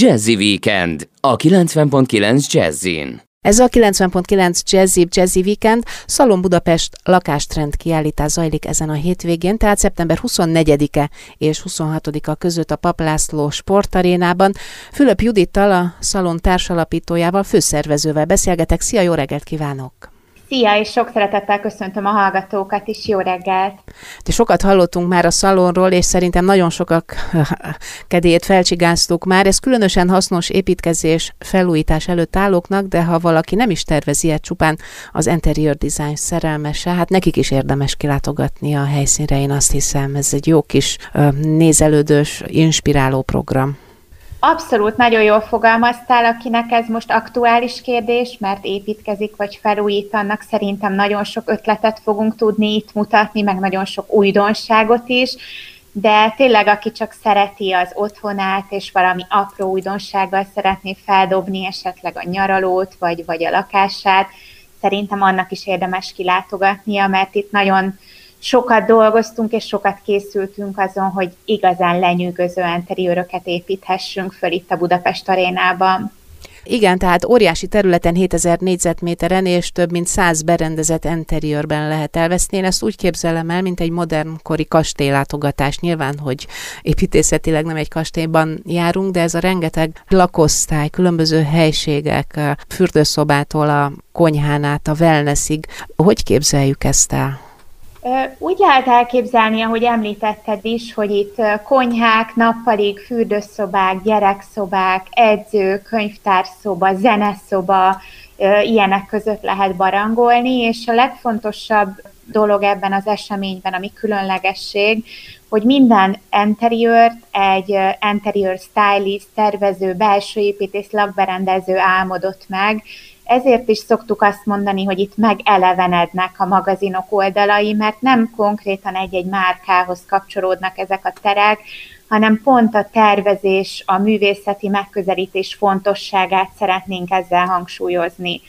Jazzy Weekend a 90.9 Jazzin. Ez a 90.9 Jazzy Jazzy Weekend Szalon Budapest lakástrend kiállítás zajlik ezen a hétvégén, tehát szeptember 24-e és 26-a között a Paplászló sportarénában. Fülöp Judittal, a Szalon társalapítójával, főszervezővel beszélgetek. Szia, jó reggelt kívánok! Szia, és sok szeretettel köszöntöm a hallgatókat is, jó reggelt! De sokat hallottunk már a szalonról, és szerintem nagyon sokak kedélyét felcsigáztuk már. Ez különösen hasznos építkezés, felújítás előtt állóknak, de ha valaki nem is tervezi ilyet csupán az interior design szerelmese, hát nekik is érdemes kilátogatni a helyszínre, én azt hiszem, ez egy jó kis nézelődős, inspiráló program. Abszolút, nagyon jól fogalmaztál, akinek ez most aktuális kérdés, mert építkezik vagy felújítanak, szerintem nagyon sok ötletet fogunk tudni itt mutatni, meg nagyon sok újdonságot is, de tényleg aki csak szereti az otthonát, és valami apró újdonsággal szeretné feldobni esetleg a nyaralót, vagy, vagy a lakását, szerintem annak is érdemes kilátogatnia, mert itt nagyon sokat dolgoztunk, és sokat készültünk azon, hogy igazán lenyűgöző interiőröket építhessünk föl itt a Budapest arénában. Igen, tehát óriási területen 7000 négyzetméteren és több mint 100 berendezett interiőrben lehet elveszni. Én ezt úgy képzelem el, mint egy modernkori kastélylátogatás. Nyilván, hogy építészetileg nem egy kastélyban járunk, de ez a rengeteg lakosztály, különböző helységek, fürdőszobától a konyhán át a wellnessig. Hogy képzeljük ezt el? Úgy lehet elképzelni, ahogy említetted is, hogy itt konyhák, nappalik, fürdőszobák, gyerekszobák, edző, könyvtárszoba, zeneszoba, ilyenek között lehet barangolni, és a legfontosabb dolog ebben az eseményben, ami különlegesség, hogy minden interiőrt egy interior stylist, tervező, belső építész, lakberendező álmodott meg, ezért is szoktuk azt mondani, hogy itt megelevenednek a magazinok oldalai, mert nem konkrétan egy-egy márkához kapcsolódnak ezek a terek, hanem pont a tervezés, a művészeti megközelítés fontosságát szeretnénk ezzel hangsúlyozni.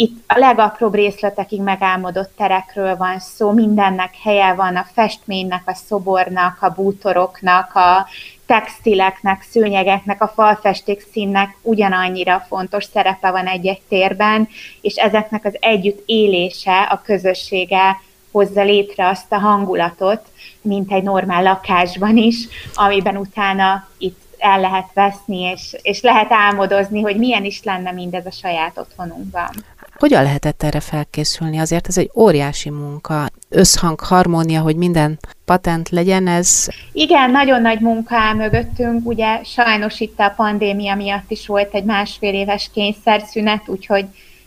Itt a legapróbb részletekig megálmodott terekről van szó, mindennek helye van, a festménynek, a szobornak, a bútoroknak, a textileknek, szőnyegeknek, a falfesték színnek ugyanannyira fontos szerepe van egy-egy térben, és ezeknek az együtt élése, a közössége hozza létre azt a hangulatot, mint egy normál lakásban is, amiben utána itt el lehet veszni, és, és lehet álmodozni, hogy milyen is lenne mindez a saját otthonunkban. Hogyan lehetett erre felkészülni? Azért ez egy óriási munka, összhang, harmónia, hogy minden patent legyen, ez... Igen, nagyon nagy munka áll mögöttünk, ugye sajnos itt a pandémia miatt is volt egy másfél éves kényszerszünet, úgyhogy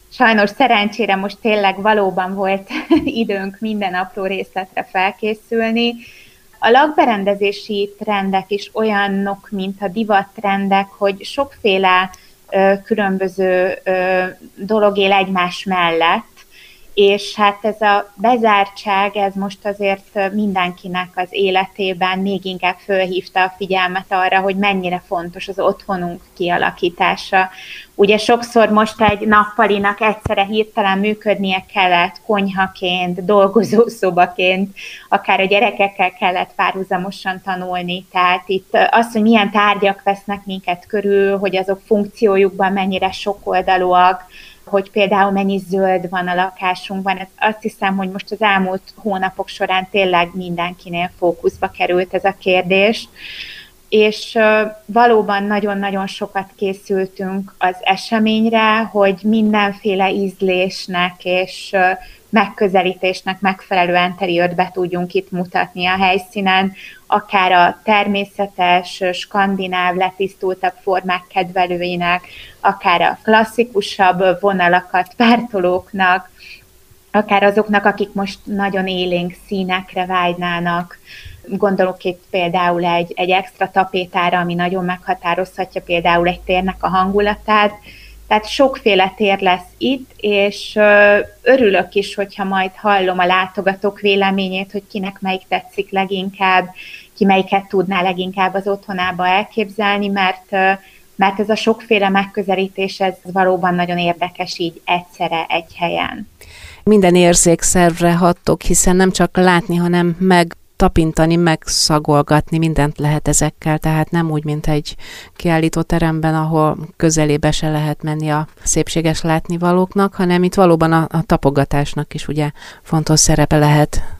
sajnos szerencsére most tényleg valóban volt időnk minden apró részletre felkészülni. A lakberendezési trendek is olyanok, mint a divattrendek, hogy sokféle különböző dolog él egymás mellett, és hát ez a bezártság, ez most azért mindenkinek az életében még inkább fölhívta a figyelmet arra, hogy mennyire fontos az otthonunk kialakítása. Ugye sokszor most egy nappalinak egyszerre hirtelen működnie kellett konyhaként, dolgozószobaként, akár a gyerekekkel kellett párhuzamosan tanulni. Tehát itt az, hogy milyen tárgyak vesznek minket körül, hogy azok funkciójukban mennyire sokoldalúak, hogy például mennyi zöld van a lakásunkban. Ez azt hiszem, hogy most az elmúlt hónapok során tényleg mindenkinél fókuszba került ez a kérdés és valóban nagyon-nagyon sokat készültünk az eseményre, hogy mindenféle ízlésnek és megközelítésnek megfelelő interiőrt be tudjunk itt mutatni a helyszínen, akár a természetes, skandináv, letisztultabb formák kedvelőinek, akár a klasszikusabb vonalakat pártolóknak, akár azoknak, akik most nagyon élénk színekre vágynának, Gondolok itt például egy, egy extra tapétára, ami nagyon meghatározhatja például egy térnek a hangulatát, tehát sokféle tér lesz itt, és örülök is, hogyha majd hallom a látogatók véleményét, hogy kinek melyik tetszik leginkább, ki melyiket tudná leginkább az otthonába elképzelni, mert, mert ez a sokféle megközelítés, ez valóban nagyon érdekes így egyszerre egy helyen. Minden érzékszervre hattok, hiszen nem csak látni, hanem meg tapintani, megszagolgatni, mindent lehet ezekkel, tehát nem úgy, mint egy kiállító teremben, ahol közelébe se lehet menni a szépséges látnivalóknak, hanem itt valóban a, a tapogatásnak is ugye fontos szerepe lehet.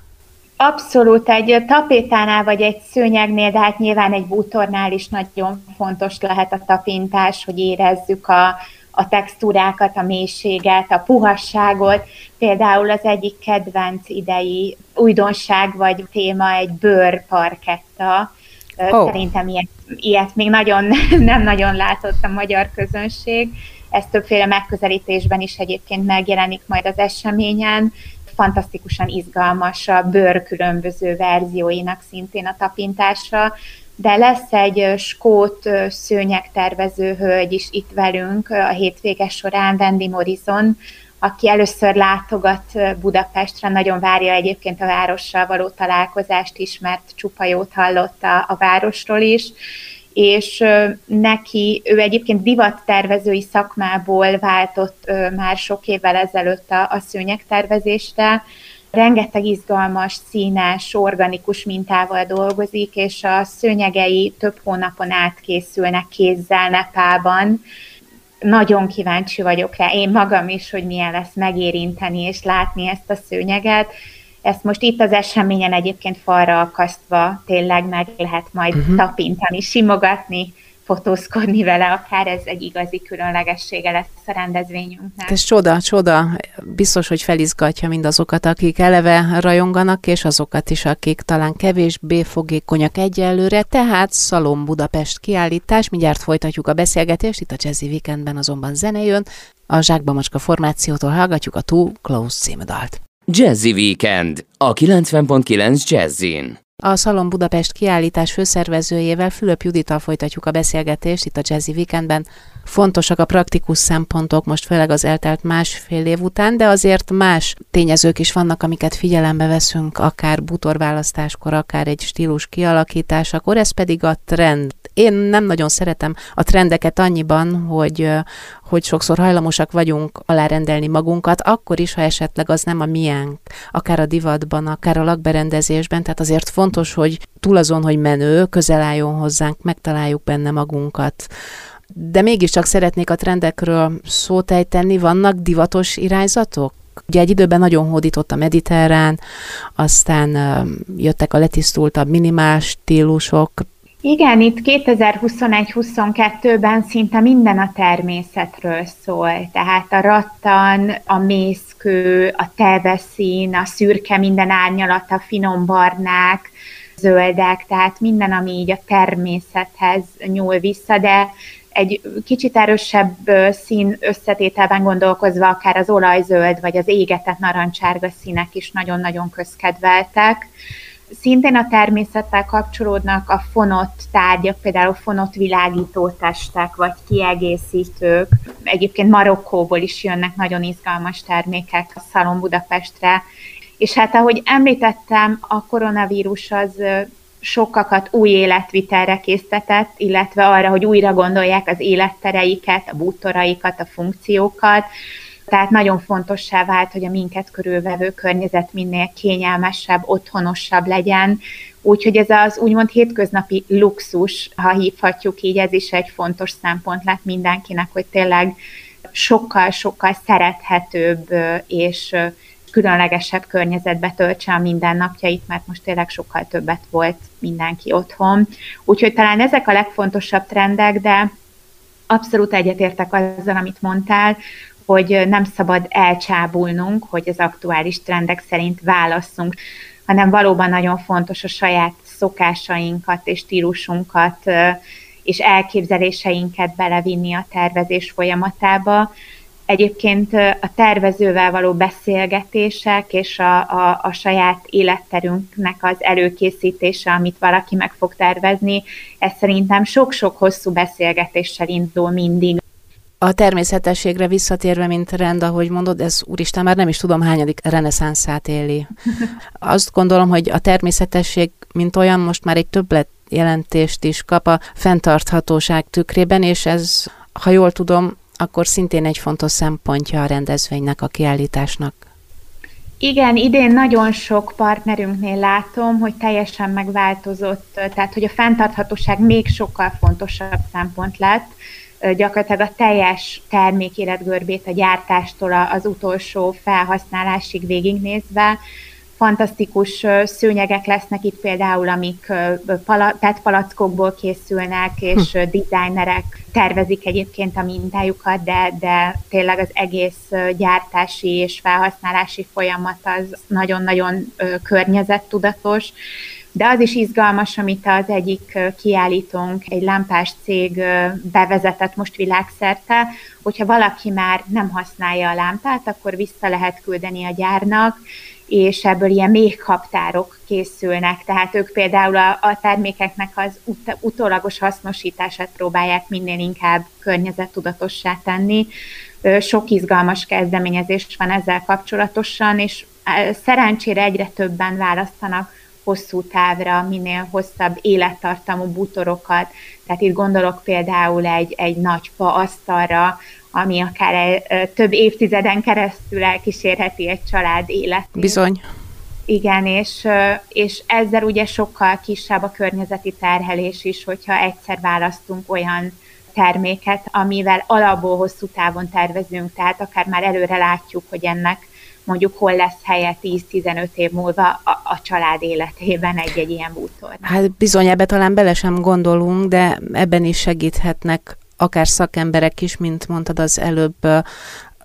Abszolút, egy tapétánál vagy egy szőnyegnél, de hát nyilván egy bútornál is nagyon fontos lehet a tapintás, hogy érezzük a, a textúrákat, a mélységet, a puhasságot. Például az egyik kedvenc idei újdonság vagy téma egy bőrparketta. Oh. Szerintem ilyet, ilyet még nagyon nem nagyon látott a magyar közönség. Ez többféle megközelítésben is egyébként megjelenik majd az eseményen fantasztikusan izgalmas a bőr különböző verzióinak szintén a tapintása, de lesz egy skót szőnyegtervező hölgy is itt velünk a hétvége során, Wendy Morrison, aki először látogat Budapestre, nagyon várja egyébként a várossal való találkozást is, mert csupa jót hallott a, a városról is, és neki, ő egyébként divattervezői szakmából váltott már sok évvel ezelőtt a, a szőnyegtervezésre, rengeteg izgalmas, színes, organikus mintával dolgozik, és a szőnyegei több hónapon át készülnek kézzel Nepában. Nagyon kíváncsi vagyok rá, én magam is, hogy milyen lesz megérinteni és látni ezt a szőnyeget. Ezt most itt az eseményen egyébként falra akasztva tényleg meg lehet majd uh-huh. tapintani, simogatni, fotózkodni vele, akár ez egy igazi különlegessége lesz a rendezvényünknek. Ez csoda, csoda. Biztos, hogy felizgatja mindazokat, akik eleve rajonganak, és azokat is, akik talán kevésbé fogékonyak egyelőre. Tehát Szalom Budapest kiállítás. Mindjárt folytatjuk a beszélgetést, itt a Jazzy Weekendben azonban zene jön. A Zsákba Macska formációtól hallgatjuk a Too Close című dalt. Jazzy Weekend a 90.9 Jazzin. A Szalon Budapest kiállítás főszervezőjével Fülöp Judittal folytatjuk a beszélgetést itt a Jazzy Weekendben. Fontosak a praktikus szempontok, most főleg az eltelt másfél év után, de azért más tényezők is vannak, amiket figyelembe veszünk, akár butorválasztáskor, akár egy stílus kialakításakor, ez pedig a trend. Én nem nagyon szeretem a trendeket annyiban, hogy, hogy sokszor hajlamosak vagyunk alárendelni magunkat, akkor is, ha esetleg az nem a miénk, akár a divatban, akár a lakberendezésben, tehát azért fontos, hogy túl azon, hogy menő, közel álljon hozzánk, megtaláljuk benne magunkat. De mégiscsak szeretnék a trendekről szót ejteni, vannak divatos irányzatok? Ugye egy időben nagyon hódított a mediterrán, aztán jöttek a letisztultabb minimál stílusok, igen, itt 2021-22-ben szinte minden a természetről szól, tehát a rattan, a mészkő, a teveszín, a szürke minden árnyalat, a finom barnák, zöldek, tehát minden, ami így a természethez nyúl vissza, de egy kicsit erősebb szín összetételben gondolkozva, akár az olajzöld vagy az égetett narancsárga színek is nagyon-nagyon közkedveltek. Szintén a természettel kapcsolódnak a fonott tárgyak, például fonott világító testek, vagy kiegészítők. Egyébként Marokkóból is jönnek nagyon izgalmas termékek a Szalon Budapestre. És hát ahogy említettem, a koronavírus az sokakat új életvitelre késztetett, illetve arra, hogy újra gondolják az élettereiket, a bútoraikat, a funkciókat, tehát nagyon fontossá vált, hogy a minket körülvevő környezet minél kényelmesebb, otthonosabb legyen, úgyhogy ez az úgymond hétköznapi luxus, ha hívhatjuk így, ez is egy fontos szempont lett mindenkinek, hogy tényleg sokkal-sokkal szerethetőbb és különlegesebb környezetbe töltse a mindennapjait, mert most tényleg sokkal többet volt mindenki otthon. Úgyhogy talán ezek a legfontosabb trendek, de abszolút egyetértek azzal, amit mondtál, hogy nem szabad elcsábulnunk, hogy az aktuális trendek szerint válasszunk, hanem valóban nagyon fontos a saját szokásainkat és stílusunkat és elképzeléseinket belevinni a tervezés folyamatába. Egyébként a tervezővel való beszélgetések és a, a, a saját életterünknek az előkészítése, amit valaki meg fog tervezni, ez szerintem sok-sok hosszú beszélgetéssel indul mindig a természetességre visszatérve, mint rend, ahogy mondod, ez úristen, már nem is tudom, hányadik reneszánszát éli. Azt gondolom, hogy a természetesség, mint olyan, most már egy többlet jelentést is kap a fenntarthatóság tükrében, és ez, ha jól tudom, akkor szintén egy fontos szempontja a rendezvénynek, a kiállításnak. Igen, idén nagyon sok partnerünknél látom, hogy teljesen megváltozott, tehát hogy a fenntarthatóság még sokkal fontosabb szempont lett, gyakorlatilag a teljes termék életgörbét a gyártástól az utolsó felhasználásig végignézve, fantasztikus szőnyegek lesznek itt például, amik PET palackokból készülnek, és hm. designerek tervezik egyébként a mintájukat, de, de tényleg az egész gyártási és felhasználási folyamat az nagyon-nagyon környezettudatos. De az is izgalmas, amit az egyik kiállítónk, egy lámpás cég bevezetett most világszerte, hogyha valaki már nem használja a lámpát, akkor vissza lehet küldeni a gyárnak, és ebből ilyen méhkaptárok készülnek, tehát ők például a, a termékeknek az ut- utólagos hasznosítását próbálják minél inkább környezettudatossá tenni. Sok izgalmas kezdeményezés van ezzel kapcsolatosan, és szerencsére egyre többen választanak hosszú távra, minél hosszabb élettartamú bútorokat. Tehát itt gondolok például egy, egy nagy fa asztalra, ami akár több évtizeden keresztül elkísérheti egy család életét. Bizony. Igen, és, és ezzel ugye sokkal kisebb a környezeti terhelés is, hogyha egyszer választunk olyan terméket, amivel alapból hosszú távon tervezünk, tehát akár már előre látjuk, hogy ennek mondjuk hol lesz helye 10-15 év múlva a, a család életében egy-egy ilyen bútor. Hát bizony, ebbe talán bele sem gondolunk, de ebben is segíthetnek akár szakemberek is, mint mondtad az előbb,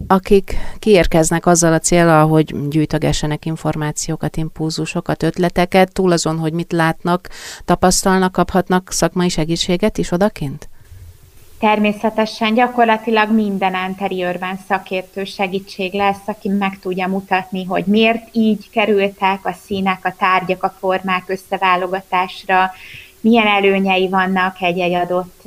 akik kiérkeznek azzal a célral, hogy gyűjtögessenek információkat, impulzusokat, ötleteket, túl azon, hogy mit látnak, tapasztalnak, kaphatnak szakmai segítséget is odakint? Természetesen gyakorlatilag minden interiőrben szakértő segítség lesz, aki meg tudja mutatni, hogy miért így kerültek a színek, a tárgyak, a formák összeválogatásra, milyen előnyei vannak egy-egy adott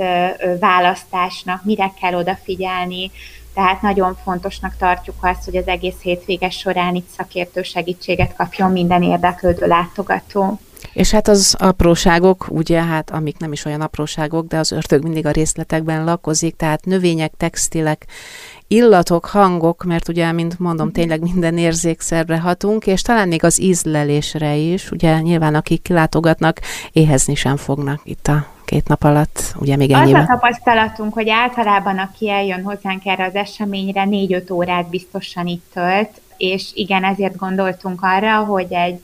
választásnak, mire kell odafigyelni, tehát nagyon fontosnak tartjuk azt, hogy az egész hétvége során itt szakértő segítséget kapjon minden érdeklődő látogató. És hát az apróságok, ugye, hát amik nem is olyan apróságok, de az ördög mindig a részletekben lakozik, tehát növények, textilek, illatok, hangok, mert ugye, mint mondom, mhm. tényleg minden érzékszerre hatunk, és talán még az ízlelésre is, ugye nyilván akik kilátogatnak, éhezni sem fognak itt a két nap alatt, ugye még ennyi. Az a tapasztalatunk, hogy általában aki eljön hozzánk erre az eseményre, négy-öt órát biztosan itt tölt, és igen, ezért gondoltunk arra, hogy egy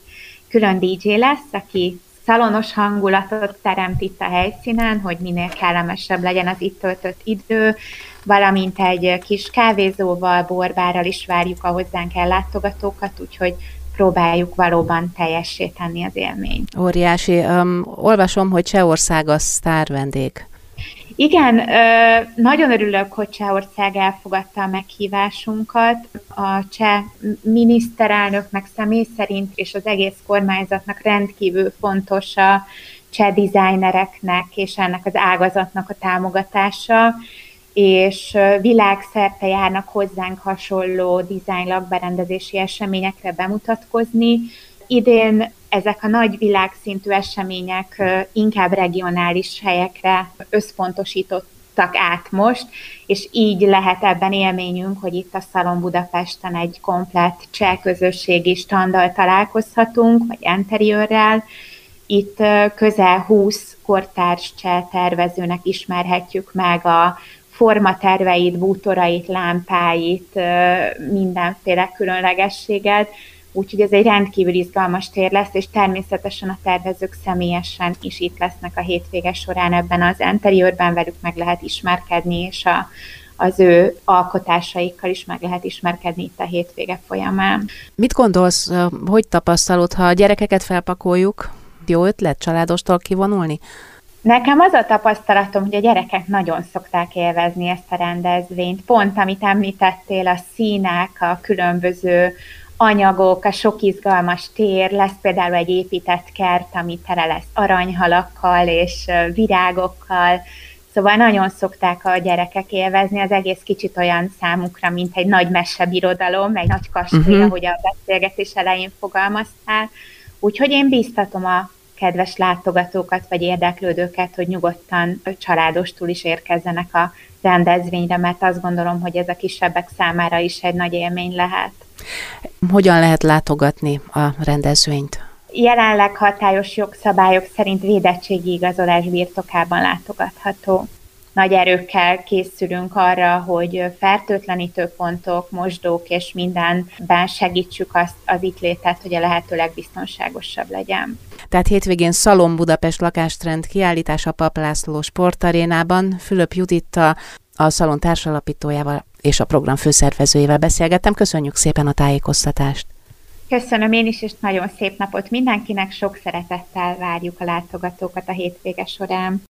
külön DJ lesz, aki szalonos hangulatot teremt itt a helyszínen, hogy minél kellemesebb legyen az itt töltött idő, valamint egy kis kávézóval, borbárral is várjuk a hozzánk ellátogatókat, úgyhogy próbáljuk valóban teljessé tenni az élményt. Óriási. Um, olvasom, hogy Csehország a sztár. Igen, nagyon örülök, hogy Csehország elfogadta a meghívásunkat. A cseh miniszterelnöknek személy szerint és az egész kormányzatnak rendkívül fontos a cseh designereknek és ennek az ágazatnak a támogatása és világszerte járnak hozzánk hasonló design lakberendezési eseményekre bemutatkozni. Idén ezek a nagy világszintű események inkább regionális helyekre összpontosítottak át most, és így lehet ebben élményünk, hogy itt a Szalon Budapesten egy komplett cseh közösségi standal találkozhatunk, vagy interiőrrel. Itt közel 20 kortárs cseh tervezőnek ismerhetjük meg a formaterveit, bútorait, lámpáit, mindenféle különlegességet, úgyhogy ez egy rendkívül izgalmas tér lesz, és természetesen a tervezők személyesen is itt lesznek a hétvége során ebben az interiőrben, velük meg lehet ismerkedni, és a, az ő alkotásaikkal is meg lehet ismerkedni itt a hétvége folyamán. Mit gondolsz, hogy tapasztalod, ha a gyerekeket felpakoljuk, jó ötlet családostól kivonulni? Nekem az a tapasztalatom, hogy a gyerekek nagyon szokták élvezni ezt a rendezvényt. Pont, amit említettél, a színek, a különböző anyagok, a sok izgalmas tér, lesz például egy épített kert, ami tele lesz aranyhalakkal és virágokkal, Szóval nagyon szokták a gyerekek élvezni, az egész kicsit olyan számukra, mint egy nagy mesebirodalom, egy nagy kastély, uh-huh. ahogy a beszélgetés elején fogalmaztál. Úgyhogy én bíztatom a kedves látogatókat vagy érdeklődőket, hogy nyugodtan családostul is érkezzenek a rendezvényre, mert azt gondolom, hogy ez a kisebbek számára is egy nagy élmény lehet. Hogyan lehet látogatni a rendezvényt? Jelenleg hatályos jogszabályok szerint védettségi igazolás birtokában látogatható nagy erőkkel készülünk arra, hogy fertőtlenítőpontok, mosdók és mindenben segítsük azt az itt létet, hogy a lehető legbiztonságosabb legyen. Tehát hétvégén Szalom Budapest lakástrend kiállítás a Paplászló sportarénában Fülöp Juditta, a szalon társalapítójával és a program főszervezőjével beszélgettem. Köszönjük szépen a tájékoztatást! Köszönöm én is, és nagyon szép napot mindenkinek, sok szeretettel várjuk a látogatókat a hétvége során.